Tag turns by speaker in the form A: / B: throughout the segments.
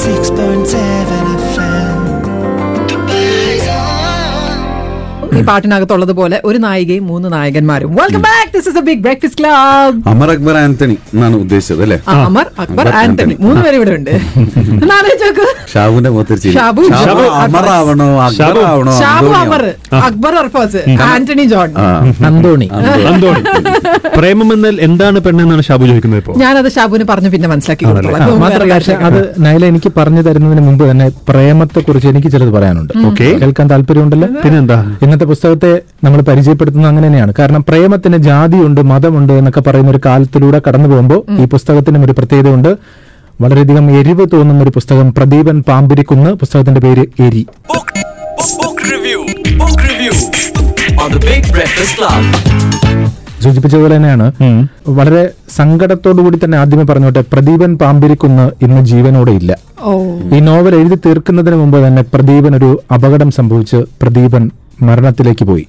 A: six burnt
B: ഈ പാട്ടിനകത്തുള്ളത് പോലെ ഒരു നായികയും മൂന്ന് നായകന്മാരും. Welcome back this is a big breakfast club
C: Amar Akbar Antony എന്നാണ് ഉദ്ദേശിച്ചത് അല്ലേ?
B: അമർ അക്ബർ ആന്റണി. മൂന്ന് പേര് ഇവിടെ ഉണ്ട്.
C: ഷാബുവിന്റെ മുഖത്തൊരു ചിരി.
B: ഷാബു,
C: അമർ ആവണോ അക്ബർ. ആവണോ
B: ഷാബു അമർ. അക്ബർ അർഫാസ് ആന്റണി ജോൺ.
D: അന്തോണി.
E: അന്തോണി. പ്രേമം എന്നാൽ എന്താണ് പെണ്ണെന്നാണ് ഷാബു ചോദിക്കുന്നത് ഇപ്പോ?
B: ഞാനത് ഷാബുവിന് പറഞ്ഞു പിന്നെ മനസ്സിലാക്കി
D: മാത്രമല്ല അത് നൈല എനിക്ക് പറഞ്ഞു തരുന്നതിന് മുമ്പ് തന്നെ പ്രേമത്തെ കുറിച്ച് എനിക്ക് ചിലത് പറയാനുണ്ട്.
E: ഓക്കേ.
D: കേൾക്കാൻ താല്പര്യമുണ്ടല്ലോ?
E: പിന്നെന്താ?
D: ഇന്നത്തെ പുസ്തകത്തെ നമ്മൾ പരിചയപ്പെടുത്തുന്നത് അങ്ങനെ തന്നെയാണ്. കാരണം പ്രേമത്തിന് ജാതിയുണ്ട് മതമുണ്ട് എന്നൊക്കെ പറയുന്ന ഒരു കാലത്തിലൂടെ കടന്നു പോകുമ്പോൾ ഈ പുസ്തകത്തിനും ഒരു പ്രത്യേകത ഉണ്ട് വളരെയധികം എരിവ് തോന്നുന്ന ഒരു പുസ്തകം പ്രദീപൻ പാമ്പിരിക്കുന്ന് പുസ്തകത്തിന്റെ പേര് എരി.
F: Book, book, book review. Book review. On the Big Breakfast Club.
D: സൂചിപ്പിച്ചതുപോലെ തന്നെയാണ്. വളരെ സങ്കടത്തോടു കൂടി തന്നെ ആദ്യമേ പറഞ്ഞോട്ടെ പ്രദീപൻ പാമ്പിരിക്കുന്ന് ഇന്ന് ജീവനോടെ ഇല്ല. ഈ നോവൽ എഴുതി തീർക്കുന്നതിന് മുമ്പ് തന്നെ പ്രദീപൻ ഒരു അപകടം സംഭവിച്ച് പ്രദീപൻ മരണത്തിലേക്ക് പോയി.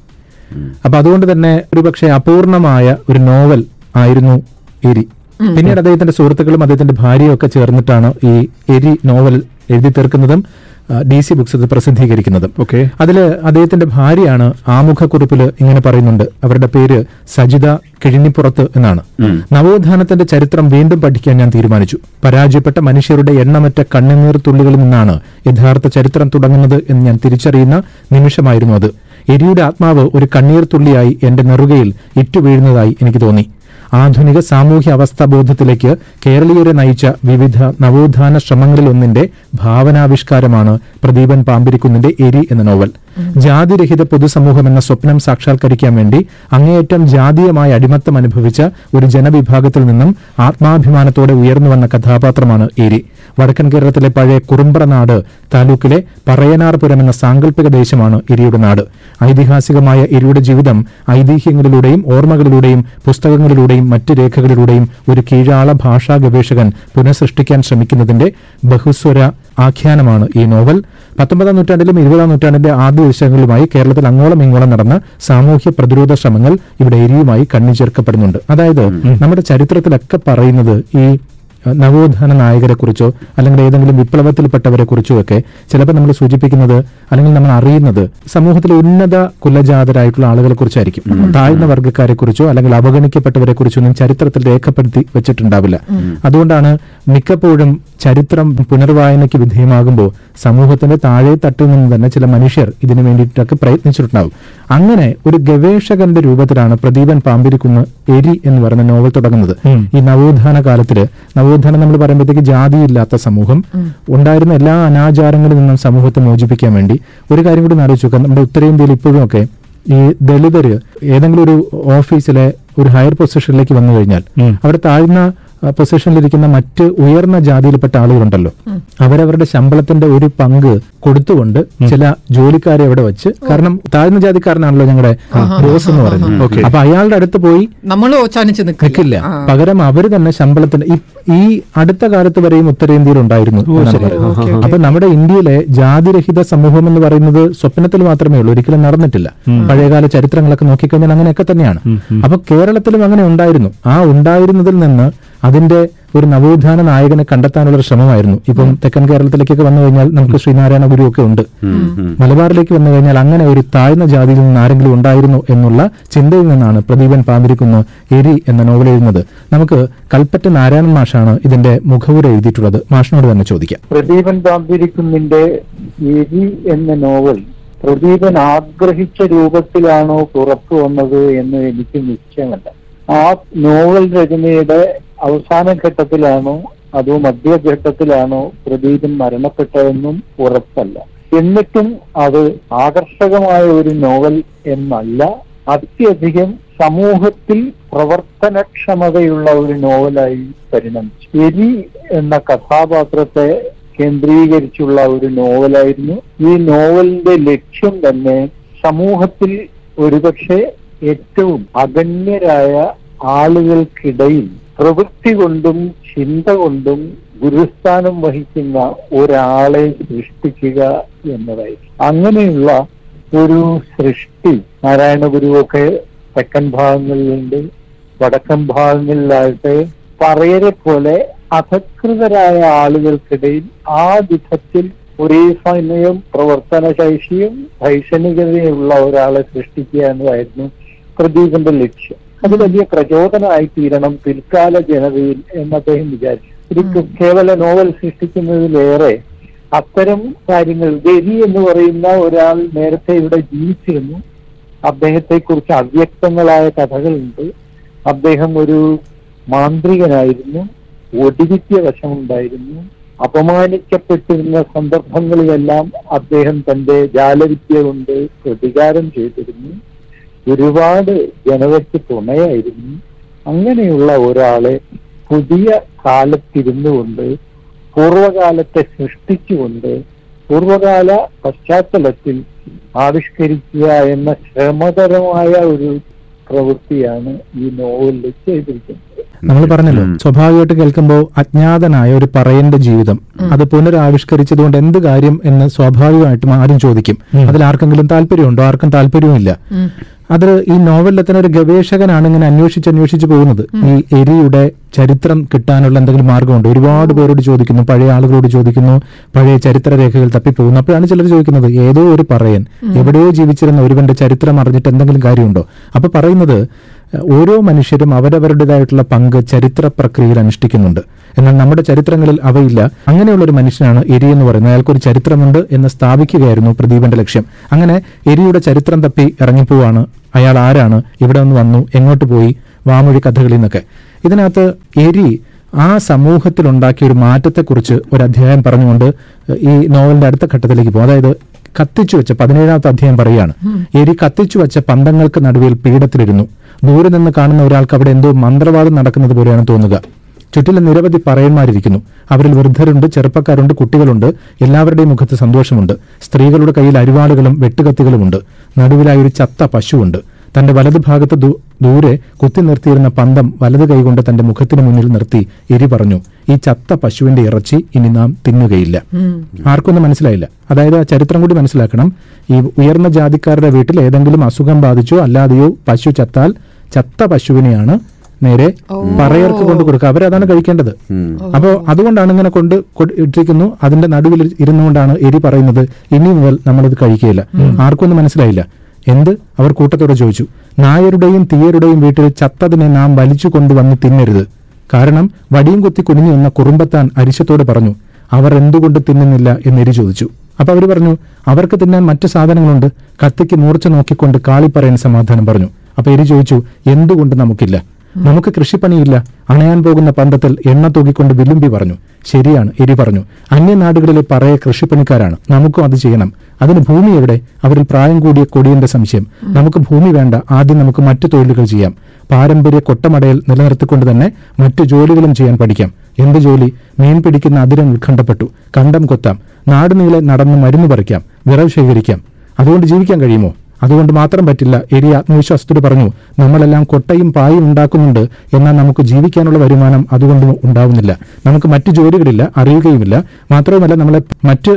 D: അപ്പൊ അതുകൊണ്ട് തന്നെ ഒരു പക്ഷെ അപൂർണമായ ഒരു നോവൽ ആയിരുന്നു എരി. പിന്നീട് അദ്ദേഹത്തിന്റെ സുഹൃത്തുക്കളും അദ്ദേഹത്തിന്റെ ഭാര്യയും ഒക്കെ ചേർന്നിട്ടാണ് ഈ എരി നോവൽ എഴുതി തീർക്കുന്നതും. ഡി സി ബുക്സ് പ്രസിദ്ധീകരിക്കുന്നത്.
E: ഓക്കെ
D: അതിൽ അദ്ദേഹത്തിന്റെ ഭാര്യയാണ് ആമുഖക്കുറിപ്പിൽ ഇങ്ങനെ പറയുന്നുണ്ട്. അവരുടെ പേര് സജിത കിഴിഞ്ഞിപ്പുറത്ത് എന്നാണ്. നവോത്ഥാനത്തിന്റെ ചരിത്രം വീണ്ടും പഠിക്കാൻ ഞാൻ തീരുമാനിച്ചു. പരാജയപ്പെട്ട മനുഷ്യരുടെ എണ്ണമറ്റ കണ്ണുനീർ തുള്ളികളിൽ നിന്നാണ് യഥാർത്ഥ ചരിത്രം തുടങ്ങുന്നത് എന്ന് ഞാൻ തിരിച്ചറിയുന്ന നിമിഷമായിരുന്നു അത്. എരിയുടെ ആത്മാവ് ഒരു കണ്ണീർ തുള്ളിയായി എന്റെ നെറുകയിൽ ഇറ്റുവീഴുന്നതായി എനിക്ക് തോന്നി. ആധുനിക സാമൂഹ്യ അവസ്ഥാബോധത്തിലേക്ക് കേരളീയരെ നയിച്ച വിവിധ നവോത്ഥാന ശ്രമങ്ങളിലൊന്നിന്റെ ഭാവനാവിഷ്കാരമാണ് പ്രദീപൻ പാമ്പിരിക്കുന്നിന്റെ എരി എന്ന നോവൽ. ജാതിരഹിത പൊതുസമൂഹം എന്ന സ്വപ്നം സാക്ഷാത്കരിക്കാൻ വേണ്ടി അങ്ങേയറ്റം ജാതീയമായ അടിമത്തം അനുഭവിച്ച ഒരു ജനവിഭാഗത്തിൽ നിന്നും ആത്മാഭിമാനത്തോടെ ഉയർന്നുവന്ന കഥാപാത്രമാണ് എരി. വടക്കൻ കേരളത്തിലെ പഴയ കുറുമ്പ്ര നാട് താലൂക്കിലെ പറയനാർപുരം എന്ന സാങ്കല്പിക ദേശമാണ് എരിയുടെ നാട്. ഐതിഹാസികമായ എരിയുടെ ജീവിതം ഐതിഹ്യങ്ങളിലൂടെയും ഓർമ്മകളിലൂടെയും പുസ്തകങ്ങളിലൂടെയും മറ്റ് രേഖകളിലൂടെയും ഒരു കീഴാള ഭാഷാ ഗവേഷകൻ പുനഃസൃഷ്ടിക്കാൻ ശ്രമിക്കുന്നതിന്റെ ബഹുസ്വര ആഖ്യാനമാണ് ഈ നോവൽ. പത്തൊമ്പതാം നൂറ്റാണ്ടിലും ഇരുപതാം നൂറ്റാണ്ടിന്റെ ആദ്യ ദശകങ്ങളുമായി കേരളത്തിൽ അങ്ങോളം ഇങ്ങോളം നടന്ന സാമൂഹ്യ പ്രതിരോധ ശ്രമങ്ങൾ ഇവിടെ എരിയുമായി കണ്ണിചേർക്കപ്പെടുന്നുണ്ട്. അതായത് നമ്മുടെ ചരിത്രത്തിലൊക്കെ പറയുന്നത് ഈ നവോത്ഥാന നായകരെ കുറിച്ചോ അല്ലെങ്കിൽ ഏതെങ്കിലും വിപ്ലവത്തിൽപ്പെട്ടവരെ കുറിച്ചോ ഒക്കെ ചിലപ്പോൾ നമ്മൾ സൂചിപ്പിക്കുന്നത് അല്ലെങ്കിൽ നമ്മൾ അറിയുന്നത് സമൂഹത്തിലെ ഉന്നത കുലജാതരായിട്ടുള്ള ആളുകളെ കുറിച്ചായിരിക്കും താഴ്ന്ന വർഗക്കാരെ കുറിച്ചോ അല്ലെങ്കിൽ അവഗണിക്കപ്പെട്ടവരെ കുറിച്ചോ ഒന്നും ചരിത്രത്തിൽ രേഖപ്പെടുത്തി വെച്ചിട്ടുണ്ടാവില്ല. അതുകൊണ്ടാണ് മിക്കപ്പോഴും ചരിത്രം പുനർവായനയ്ക്ക് വിധേയമാകുമ്പോൾ സമൂഹത്തിന്റെ താഴെ തട്ടിൽ നിന്ന് തന്നെ ചില മനുഷ്യർ ഇതിനു വേണ്ടിയിട്ടൊക്കെ പ്രയത്നിച്ചിട്ടുണ്ടാവും. അങ്ങനെ ഒരു ഗവേഷകന്റെ രൂപത്തിലാണ് പ്രദീപൻ പാമ്പിരിക്കുന്ന് എരി എന്ന് പറയുന്ന നോവൽ തുടങ്ങുന്നത്. ഈ നവോത്ഥാന കാലത്തിൽ നവോത്ഥാനം നമ്മൾ പറയുമ്പോഴത്തേക്ക് ജാതിയില്ലാത്ത സമൂഹം ഉണ്ടായിരുന്ന എല്ലാ അനാചാരങ്ങളിൽ നിന്നും സമൂഹത്തെ മോചിപ്പിക്കാൻ വേണ്ടി ഒരു കാര്യം കൂടി ആലോചിച്ച് നോക്കാം. നമ്മുടെ ഉത്തരേന്ത്യയിൽ ഇപ്പോഴും ഒക്കെ ഈ ദളിതര് ഏതെങ്കിലും ഒരു ഓഫീസിലെ ഒരു ഹയർ പൊസിഷനിലേക്ക് വന്നു കഴിഞ്ഞാൽ അവിടെ താഴ്ന്ന പൊസിഷനിലിരിക്കുന്ന മറ്റ് ഉയർന്ന ജാതിയിൽപ്പെട്ട ആളുകളുണ്ടല്ലോ. അവരവരുടെ ശമ്പളത്തിന്റെ ഒരു പങ്ക് കൊടുത്തുകൊണ്ട് ചില ജോലിക്കാരെ അവിടെ വെച്ച് കാരണം താഴ്ന്ന ജാതിക്കാരനാണല്ലോ ഞങ്ങളുടെ ബോസ് എന്ന് പറയുന്നത്. അപ്പൊ അയാളുടെ അടുത്ത് പോയി
B: നമ്മൾ
D: നിൽക്കില്ല പകരം അവർ തന്നെ ശമ്പളത്തിന് ഈ- അടുത്ത കാലത്ത് വരെയും ഉത്തരേന്ത്യയിൽ ഉണ്ടായിരുന്നു അപ്പൊ നമ്മുടെ ഇന്ത്യയിലെ ജാതിരഹിത സമൂഹം എന്ന് പറയുന്നത് സ്വപ്നത്തിൽ മാത്രമേ ഉള്ളൂ. ഒരിക്കലും നടന്നിട്ടില്ല. പഴയകാല ചരിത്രങ്ങളൊക്കെ നോക്കിക്കഴിഞ്ഞാൽ അങ്ങനെയൊക്കെ തന്നെയാണ്. അപ്പൊ കേരളത്തിലും അങ്ങനെ ഉണ്ടായിരുന്നു. ആ ഉണ്ടായിരുന്നതിൽ നിന്ന് അതിന്റെ ഒരു നവോത്ഥാന നായകനെ കണ്ടെത്താനുള്ള ശ്രമമായിരുന്നു. ഇപ്പം തെക്കൻ കേരളത്തിലേക്കൊക്കെ വന്നു കഴിഞ്ഞാൽ നമുക്ക് ശ്രീനാരായണ ഗുരു ഒക്കെ ഉണ്ട്. മലബാറിലേക്ക് വന്നു കഴിഞ്ഞാൽ അങ്ങനെ ഒരു താഴ്ന്ന ജാതിയിൽ നിന്ന് ആരെങ്കിലും ഉണ്ടായിരുന്നു എന്നുള്ള ചിന്തയിൽ നിന്നാണ് പ്രദീപൻ പാമ്പിരിക്കുന്ന എരി എന്ന നോവൽ എഴുതുന്നത്. നമുക്ക് കൽപ്പറ്റ നാരായണൻ മാഷാണ് ഇതിന്റെ മുഖവുര എഴുതിയിട്ടുള്ളത്. മാഷിനോട് തന്നെ ചോദിക്കാം.
G: പ്രദീപൻ പാമ്പിരിക്കുന്നിന്റെ എരി എന്ന നോവൽ പ്രദീപൻ ആഗ്രഹിച്ച രൂപത്തിലാണോ പുറത്തു വന്നത് എന്ന് എനിക്ക് നിശ്ചയമല്ല. ആ നോവൽ രചനയുടെ അവസാന ഘട്ടത്തിലാണോ അതോ മധ്യഘട്ടത്തിലാണോ പ്രദീപൻ മരണപ്പെട്ടതെന്നും ഉറപ്പല്ല. എന്നിട്ടും അത് ആകർഷകമായ ഒരു നോവൽ എന്നല്ല അത്യധികം സമൂഹത്തിൽ പ്രവർത്തനക്ഷമതയുള്ള ഒരു നോവലായി പരിണമിച്ചു. എരി എന്ന കഥാപാത്രത്തെ കേന്ദ്രീകരിച്ചുള്ള ഒരു നോവലായിരുന്നു. ഈ നോവലിന്റെ ലക്ഷ്യം തന്നെ സമൂഹത്തിൽ ഒരുപക്ഷെ ഏറ്റവും അഗണ്യരായ ആളുകൾക്കിടയിൽ പ്രവൃത്തി കൊണ്ടും ചിന്ത കൊണ്ടും ഗുരുസ്ഥാനം വഹിക്കുന്ന ഒരാളെ സൃഷ്ടിക്കുക എന്നതായിരിക്കും. അങ്ങനെയുള്ള ഒരു സൃഷ്ടി നാരായണ ഗുരുവൊക്കെ തെക്കൻ ഭാഗങ്ങളിലുണ്ട് വടക്കൻ ഭാഗങ്ങളിലായിട്ട് പറയരെ പോലെ അധകൃതരായ ആളുകൾക്കിടയിൽ ആ വിധത്തിൽ ഒരേ സമയം പ്രവർത്തന ശേഷിയും ഭൈഷണികതയുള്ള ഒരാളെ സൃഷ്ടിക്കുക എന്നതായിരുന്നു പ്രദീപിന്റെ ലക്ഷ്യം. അത് വലിയ പ്രചോദനമായി തീരണം പിൽക്കാല ജനതയിൽ എന്ന് അദ്ദേഹം വിചാരിച്ചു. ഒരു കേവല നോവൽ സൃഷ്ടിക്കുന്നതിലേറെ അത്തരം കാര്യങ്ങൾ രവി എന്ന് പറയുന്ന ഒരാൾ നേരത്തെ ഇവിടെ ജീവിച്ചിരുന്നു. അദ്ദേഹത്തെ കുറിച്ച് അവ്യക്തങ്ങളായ കഥകളുണ്ട്. അദ്ദേഹം ഒരു മാന്ത്രികനായിരുന്നു ഒടിവിറ്റിയ വശമുണ്ടായിരുന്നു. അപമാനിക്കപ്പെട്ടിരുന്ന സന്ദർഭങ്ങളിലെല്ലാം അദ്ദേഹം തന്റെ ജാലവിദ്യ കൊണ്ട് പ്രതികാരം ചെയ്തിരുന്നു. ഒരുപാട് ജനതയ്ക്ക് തുണയായിരുന്നു. അങ്ങനെയുള്ള ഒരാളെ പുതിയ കാലത്തിരുന്നു കൊണ്ട് പൂർവകാലത്തെ സൃഷ്ടിച്ചുകൊണ്ട് പൂർവകാല പശ്ചാത്തലത്തിൽ ആവിഷ്കരിക്കുക എന്ന ശ്രമകരമായ ഒരു പ്രവൃത്തിയാണ് ഈ നോവലിൽ ചെയ്തിരിക്കുന്നത്.
D: നമ്മൾ പറഞ്ഞല്ലോ. സ്വാഭാവികമായിട്ട് കേൾക്കുമ്പോൾ അജ്ഞാതനായ ഒരു പറയന്റെ ജീവിതം അത് പുനരാവിഷ്കരിച്ചതുകൊണ്ട് എന്ത് കാര്യം എന്ന് സ്വാഭാവികമായിട്ടും ആരും ചോദിക്കും. അതിൽ ആർക്കെങ്കിലും താല്പര്യമുണ്ടോ? ആർക്കും താല്പര്യവുമില്ല. അത് ഈ നോവലിലെ തന്നെ ഒരു ഗവേഷകനാണ് ഇങ്ങനെ അന്വേഷിച്ച് അന്വേഷിച്ച് പോകുന്നത്. ഈ എരിയുടെ ചരിത്രം കിട്ടാനുള്ള എന്തെങ്കിലും മാർഗമുണ്ട്? ഒരുപാട് പേരോട് ചോദിക്കുന്നു പഴയ ആളുകളോട് ചോദിക്കുന്നു പഴയ ചരിത്ര രേഖകൾ തപ്പിപ്പോകുന്നു. അപ്പോഴാണ് ചിലർ ചോദിക്കുന്നത് ഏതോ ഒരു പറയൻ എവിടെയോ ജീവിച്ചിരുന്ന ഒരുവന്റെ ചരിത്രം അറിഞ്ഞിട്ട് എന്തെങ്കിലും കാര്യമുണ്ടോ? അപ്പൊ പറയുന്നത് ഓരോ മനുഷ്യരും അവരവരുടേതായിട്ടുള്ള പങ്ക് ചരിത്ര പ്രക്രിയയിൽ അനുഷ്ഠിക്കുന്നുണ്ട്. എന്നാൽ നമ്മുടെ ചരിത്രങ്ങളിൽ അവയില്ല. അങ്ങനെയുള്ള ഒരു മനുഷ്യനാണ് എരി എന്ന് പറയുന്നത്. അയാൾക്കൊരു ചരിത്രമുണ്ട് എന്ന് സ്ഥാപിക്കുകയായിരുന്നു പ്രദീപന്റെ ലക്ഷ്യം. അങ്ങനെ എരിയുടെ ചരിത്രം തപ്പി ഇറങ്ങിപ്പോവാണ് അയാൾ ആരാണ്? ഇവിടെ നിന്ന് വന്നു? എങ്ങോട്ട് പോയി? വാമൊഴി കഥകളിൽ നിന്നൊക്കെ. ഇതിനകത്ത് എരി ആ സമൂഹത്തിൽ ഉണ്ടാക്കിയ ഒരു മാറ്റത്തെക്കുറിച്ച് ഒരു അധ്യായം പറഞ്ഞുകൊണ്ട് ഈ നോവലിന്റെ അടുത്ത ഘട്ടത്തിലേക്ക് പോകും. അതായത് കത്തിച്ചു വെച്ച പതിനേഴാമത്തെ അധ്യായം പറയുകയാണ്. എരി കത്തിച്ചു വെച്ച പന്തങ്ങൾക്ക് നടുവിൽ പീഠത്തിലിരുന്നു. ദൂരെ നിന്ന് കാണുന്ന ഒരാൾക്ക് അവിടെ എന്തോ മന്ത്രവാദം നടക്കുന്നത് പോലെയാണ് തോന്നുക. ചുറ്റിലും നിരവധി പറയന്മാരിരിക്കുന്നു. അവരിൽ വൃദ്ധരുണ്ട് ചെറുപ്പക്കാരുണ്ട് കുട്ടികളുണ്ട്. എല്ലാവരുടെയും മുഖത്ത് സന്തോഷമുണ്ട്. സ്ത്രീകളുടെ കയ്യിൽ അരിവാളുകളും വെട്ടുകത്തികളുമുണ്ട്. നടുവിലായി ഒരു ചത്ത പശുവുണ്ട്. തന്റെ വലതു ഭാഗത്ത് ദൂരെ കുത്തി നിർത്തിയിരുന്ന പന്തം വലതു കൈകൊണ്ട് തന്റെ മുഖത്തിന് മുന്നിൽ നിർത്തി എരി പറഞ്ഞു ഈ ചത്ത പശുവിന്റെ ഇറച്ചി ഇനി നാം തിന്നുകയില്ല. ആർക്കൊന്നും മനസ്സിലായില്ല. അതായത് ആ ചരിത്രം കൂടി മനസ്സിലാക്കണം. ഈ ഉയർന്ന ജാതിക്കാരുടെ വീട്ടിൽ ഏതെങ്കിലും അസുഖം ബാധിച്ചോ അല്ലാതെയോ പശു ചത്താൽ ചത്ത പശുവിനെയാണ് നേരെ പറയർക്ക് കൊണ്ട് കൊടുക്കുക. അവരതാണ് കഴിക്കേണ്ടത്. അപ്പോൾ അതുകൊണ്ടാണ് ഇങ്ങനെ കൊണ്ട് ഇട്ടിരിക്കുന്നു. അതിന്റെ നടുവിൽ ഇരുന്നുകൊണ്ടാണ് എരി പറയുന്നത്. ഇനി മുതൽ നമ്മളിത് കഴിക്കുകയില്ല. ആർക്കൊന്നും മനസ്സിലായില്ല. എന്ത്? അവർ കൂട്ടത്തോടെ ചോദിച്ചു. നായരുടെയും തീയരുടെയും വീട്ടിൽ ചത്തതിനെ നാം വലിച്ചു കൊണ്ടുവന്ന് തിന്നരുത്. കാരണം വടിയും കുത്തി കുനിഞ്ഞു നിന്ന കുറുമ്പത്താൻ അരിശത്തോട് പറഞ്ഞു അവർ എന്തുകൊണ്ട് തിന്നുന്നില്ല? എരി ചോദിച്ചു. അപ്പൊ അവർ പറഞ്ഞു അവർക്ക് തിന്നാൻ മറ്റു സാധനങ്ങളുണ്ട്. കത്തിക്ക് മൂർച്ച നോക്കിക്കൊണ്ട് കാളിപ്പറയൻ സമാധാനം പറഞ്ഞു. അപ്പൊ എരി ചോദിച്ചു എന്തുകൊണ്ട് നമുക്കില്ല? നമുക്ക് കൃഷിപ്പണിയില്ല. അണയാൻ പോകുന്ന പന്തത്തിൽ എണ്ണ തൂക്കിക്കൊണ്ട് വിലുമ്പി പറഞ്ഞു ശരിയാണ് എരി പറഞ്ഞു. അന്യനാടുകളിലെ പറയ കൃഷിപ്പണിക്കാരാണ്. നമുക്കും അത് ചെയ്യണം. അതിന് ഭൂമി എവിടെ? അവരിൽ പ്രായം കൂടിയ കൊടിയന്റെ സംശയം. നമുക്ക് ഭൂമി വേണ്ട. ആദ്യം നമുക്ക് മറ്റു തൊഴിലുകൾ ചെയ്യാം. പാരമ്പര്യ കൊട്ടമടയിൽ നിലനിർത്തിക്കൊണ്ട് തന്നെ മറ്റു ജോലികളും ചെയ്യാൻ പഠിക്കാം. എന്ത് ജോലി? മീൻ പിടിക്കുന്ന അതിരം ഉത്കണ്ഠപ്പെട്ടു. കണ്ടം കൊത്താം. നാടുനീളെ നടന്ന് മരുന്ന് പറിക്കാം. വിറവ് ശേഖരിക്കാം. അതുകൊണ്ട് ജീവിക്കാൻ കഴിയുമോ? അതുകൊണ്ട് മാത്രം പറ്റില്ല. എരി ആത്മവിശ്വാസത്തോട് പറഞ്ഞു നമ്മളെല്ലാം കൊട്ടയും പായും ഉണ്ടാക്കുന്നുണ്ട് എന്നാൽ നമുക്ക് ജീവിക്കാനുള്ള വരുമാനം അതുകൊണ്ട് ഉണ്ടാവുന്നില്ല. നമുക്ക് മറ്റു ജോലികളില്ല അറിയുകയുമില്ല. മാത്രവുമല്ല നമ്മളെ മറ്റ്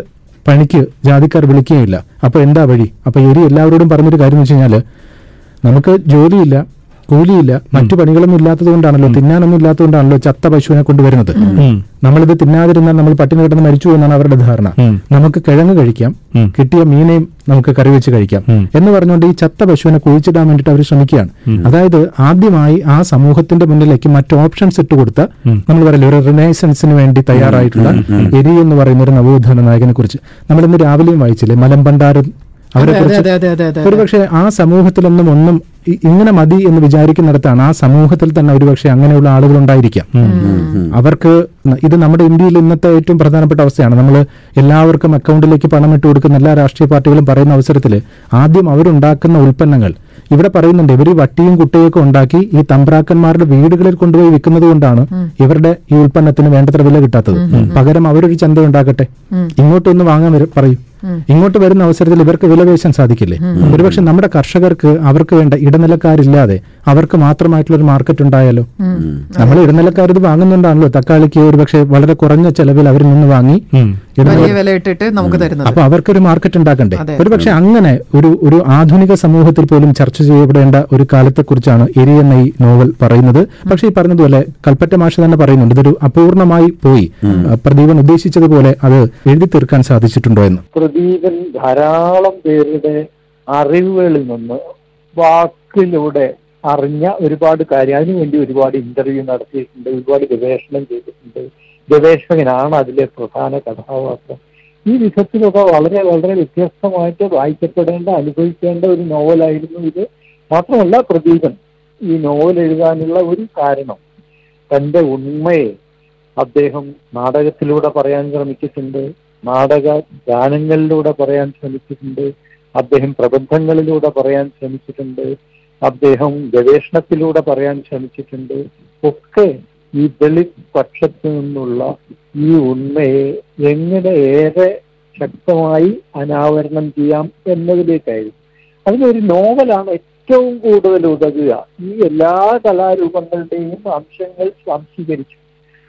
D: പണിക്ക് ജാതിക്കാർ വിളിക്കുകയില്ല അപ്പോൾ എന്താ വഴി? അപ്പോൾ എരി എല്ലാവരോടും പറഞ്ഞൊരു കാര്യം എന്ന് വെച്ച് കഴിഞ്ഞാൽ നമുക്ക് ജോലിയില്ല കൂലിയില്ല. മറ്റു പണികളൊന്നും ഇല്ലാത്തത് കൊണ്ടാണല്ലോ തിന്നാനൊന്നും ഇല്ലാത്തതുകൊണ്ടാണല്ലോ ചത്ത പശുവിനെ കൊണ്ടുവരുന്നത്. നമ്മളിത് തിന്നാതിരുന്നാൽ നമ്മൾ പട്ടിണി കിടന്ന് മരിച്ചു എന്നാണ് അവരുടെ ധാരണ. നമുക്ക് കിഴങ്ങ് കഴിക്കാം കിട്ടിയ മീനെയും നമുക്ക് കറി വെച്ച് കഴിക്കാം എന്ന് പറഞ്ഞുകൊണ്ട് ഈ ചത്ത പശുവിനെ കുഴിച്ചിടാൻ വേണ്ടിയിട്ട് അവർ ശ്രമിക്കുകയാണ്. അതായത് ആദ്യമായി ആ സമൂഹത്തിന്റെ മുന്നിലേക്ക് മറ്റു ഓപ്ഷൻസ് ഇട്ട് കൊടുത്ത നമ്മൾ പറയില്ല ഒരു റിനൈസൻസിന് വേണ്ടി തയ്യാറായിട്ടുള്ള എരി എന്ന് പറയുന്ന ഒരു നവോത്ഥാന നായകനെ കുറിച്ച്. നമ്മൾ ഇന്ന് രാവിലെയും വായിച്ചില്ലേ മലമ്പണ്ടാരം അവരെ കുറിച്ച്. ഒരുപക്ഷെ ആ സമൂഹത്തിലൊന്നും ഒന്നും ഇങ്ങനെ മതി എന്ന് വിചാരിക്കുന്നിടത്താണ് ആ സമൂഹത്തിൽ തന്നെ ഒരുപക്ഷെ അങ്ങനെയുള്ള ആളുകൾ ഉണ്ടായിരിക്കാം. അവർക്ക് ഇത് നമ്മുടെ ഇന്ത്യയിൽ ഇന്നത്തെ ഏറ്റവും പ്രധാനപ്പെട്ട അവസ്ഥയാണ്. നമ്മൾ എല്ലാവർക്കും അക്കൗണ്ടിലേക്ക് പണം ഇട്ട് കൊടുക്കുന്ന എല്ലാ രാഷ്ട്രീയ പാർട്ടികളും പറയുന്ന അവസരത്തിൽ ആദ്യം അവരുണ്ടാക്കുന്ന ഉൽപ്പന്നങ്ങൾ. ഇവിടെ പറയുന്നുണ്ട് ഇവർ വട്ടിയും കുട്ടിയൊക്കെ ഉണ്ടാക്കി ഈ തമ്പ്രാക്കന്മാരുടെ വീടുകളിൽ കൊണ്ടുപോയി വിൽക്കുന്നത് കൊണ്ടാണ് ഇവരുടെ ഈ ഉൽപ്പന്നത്തിന് വേണ്ടത്ര വില കിട്ടാത്തത്. പകരം അവരൊരു ചന്ത ഉണ്ടാക്കട്ടെ. ഇങ്ങോട്ടൊന്ന് വാങ്ങാൻ വരും പറയും. ഇങ്ങോട്ട് വരുന്ന അവസരത്തിൽ ഇവർക്ക് വിലപേശാൻ സാധിക്കില്ലേ? ഒരുപക്ഷെ നമ്മുടെ കർഷകർക്ക് അവർക്ക് വേണ്ട ഇടനിലക്കാരില്ലാതെ അവർക്ക് മാത്രമായിട്ടുള്ള ഒരു മാർക്കറ്റ് ഉണ്ടായാലോ നമ്മൾ ഇടനിലക്കാർ ഇത് വാങ്ങുന്നുണ്ടാണല്ലോ. തക്കാളിക്ക് ഒരുപക്ഷെ വളരെ കുറഞ്ഞ ചെലവിൽ അവരിൽ നിന്ന് വാങ്ങി.
B: വലിയ വില ഇട്ടിട്ട് നമുക്ക് തരുന്നത്.
D: അപ്പൊ അവർക്കൊരു മാർക്കറ്റ് ഉണ്ടാക്കണ്ടേ? ഒരു പക്ഷെ അങ്ങനെ ഒരു ഒരു ആധുനിക സമൂഹത്തിൽ പോലും ചർച്ച ചെയ്യപ്പെടേണ്ട ഒരു കാലത്തെക്കുറിച്ചാണ് എരി എന്ന ഈ നോവൽ പറയുന്നത്. പക്ഷേ ഈ പറഞ്ഞതുപോലെ കൽപ്പറ്റ മാഷ തന്നെ പറയുന്നുണ്ട് ഇതൊരു അപൂർണമായി പോയി. പ്രദീപൻ ഉദ്ദേശിച്ചതുപോലെ അത് എഴുതി തീർക്കാൻ സാധിച്ചിട്ടുണ്ടോ എന്ന്?
G: പ്രദീപൻ ധാരാളം പേരുടെ അറിവുകളിൽ നിന്ന് വാക്കിലൂടെ അറിഞ്ഞ ഒരുപാട് കാര്യം അതിനുവേണ്ടി ഒരുപാട് ഇന്റർവ്യൂ നടത്തിയിട്ടുണ്ട് ഒരുപാട് ഗവേഷണം ചെയ്തിട്ടുണ്ട്. ഗവേഷകനാണ് അതിലെ പ്രധാന കഥാപാത്രം. ഈ വിധത്തിലൊക്കെ വളരെ വളരെ വ്യത്യസ്തമായിട്ട് വായിക്കപ്പെടേണ്ട അനുഭവിക്കേണ്ട ഒരു നോവലായിരുന്നു ഇത്. മാത്രമല്ല പ്രദീപൻ ഈ നോവൽ എഴുതാനുള്ള ഒരു കാരണം. തന്റെ ഉണ്മയെ അദ്ദേഹം നാടകത്തിലൂടെ പറയാൻ ശ്രമിച്ചിട്ടുണ്ട് നാടക ഗാനങ്ങളിലൂടെ പറയാൻ ശ്രമിച്ചിട്ടുണ്ട് അദ്ദേഹം പ്രബന്ധങ്ങളിലൂടെ പറയാൻ ശ്രമിച്ചിട്ടുണ്ട് അദ്ദേഹം ഗവേഷണത്തിലൂടെ പറയാൻ ശ്രമിച്ചിട്ടുണ്ട്. ഒക്കെ ഈ ദളിത് പക്ഷത്തു നിന്നുള്ള ഈ ഉണ്മയെ എങ്ങനെ ഏറെ ശക്തമായി അനാവരണം ചെയ്യാം എന്നതിലേക്കായിരുന്നു. അതിനൊരു നോവലാണ് ഏറ്റവും കൂടുതൽ ഉതകുക. ഈ എല്ലാ കലാരൂപങ്ങളുടെയും അംശങ്ങൾ സ്വാംശീകരിച്ചു.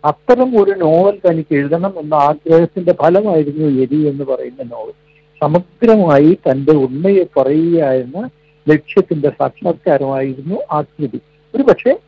G: അത്തരം ഒരു നോവൽ തനിക്ക് എഴുതണം എന്ന ആഗ്രഹത്തിന്റെ ഫലമായിരുന്നു എരി എന്ന് പറയുന്ന നോവൽ. സമഗ്രമായി തന്റെ ഉണ്മയെ പറയുക എന്ന ലക്ഷ്യത്തിന്റെ സാക്ഷാത്കാരമായിരുന്നു ആ കൃതി. ഒരു പക്ഷേ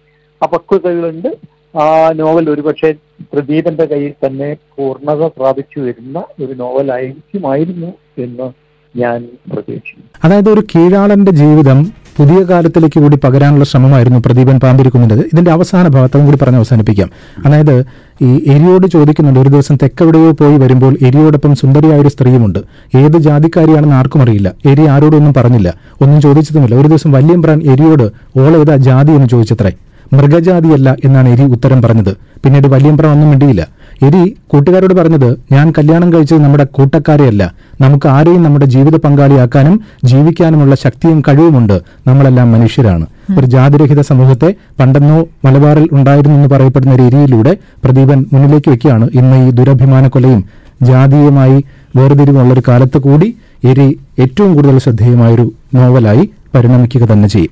G: അപക്വതകളുണ്ട് ആ നോവൽ ഒരുപക്ഷെ പ്രദീപന്റെ കയ്യിൽ തന്നെ പൂർണത പ്രാപിച്ചു വരുന്ന ഒരു നോവലായിരിക്കുമായിരുന്നു എന്ന് ഞാൻ പ്രതീക്ഷിക്കുന്നു.
D: അതായത് ഒരു കീഴാളന്റെ ജീവിതം പുതിയ കാലത്തിലേക്ക് കൂടി പകരാനുള്ള ശ്രമമായിരുന്നു പ്രദീപൻ പാമ്പിരിക്കുന്നത്. ഇതിന്റെ അവസാന ഭാഗത്തും കൂടി പറഞ്ഞ് അവസാനിപ്പിക്കാം. അതായത് ഈ എരിയോട് ചോദിക്കുന്നുണ്ട് ഒരു ദിവസം തെക്കെവിടെയോ പോയി വരുമ്പോൾ എരിയോടൊപ്പം സുന്ദരിയായ ഒരു സ്ത്രീയുമുണ്ട്. ഏത് ജാതിക്കാരിയാണെന്ന് ആർക്കും അറിയില്ല. എരി ആരോടൊന്നും പറഞ്ഞില്ല. ഒന്നും ചോദിച്ചതുമില്ല. ഒരു ദിവസം വല്യമ്പ്രാൻ എരിയോട് ഓളേതാ ജാതി? എന്ന് ചോദിച്ചത്രേ. മൃഗജാതിയല്ല എന്നാണ് എരി ഉത്തരം പറഞ്ഞത്. പിന്നീട് വല്യമ്പ്രാൻ ഒന്നും മിണ്ടിയില്ല. എരി കൂട്ടുകാരോട് പറഞ്ഞത് ഞാൻ കല്യാണം കഴിച്ചത് നമ്മുടെ കൂട്ടക്കാരെയല്ല. നമുക്ക് ആരെയും നമ്മുടെ ജീവിത പങ്കാളിയാക്കാനും ജീവിക്കാനുമുള്ള ശക്തിയും കഴിവുമുണ്ട്. നമ്മളെല്ലാം മനുഷ്യരാണ്. ഒരു ജാതിരഹിത സമൂഹത്തെ പണ്ടെന്നോ മലബാറിൽ ഉണ്ടായിരുന്നു എന്ന് പറയപ്പെടുന്ന രീതിയിലൂടെ പ്രദീപൻ മുന്നിലേക്ക് വെക്കുകയാണ്. ഇന്ന് ഈ ദുരഭിമാന കൊലയും ജാതീയമായി വേർതിരിവുള്ള ഒരു കാലത്ത് കൂടി എരി ഏറ്റവും കൂടുതൽ ശ്രദ്ധേയമായൊരു നോവലായി പരിണമിക്കുക തന്നെ ചെയ്യും.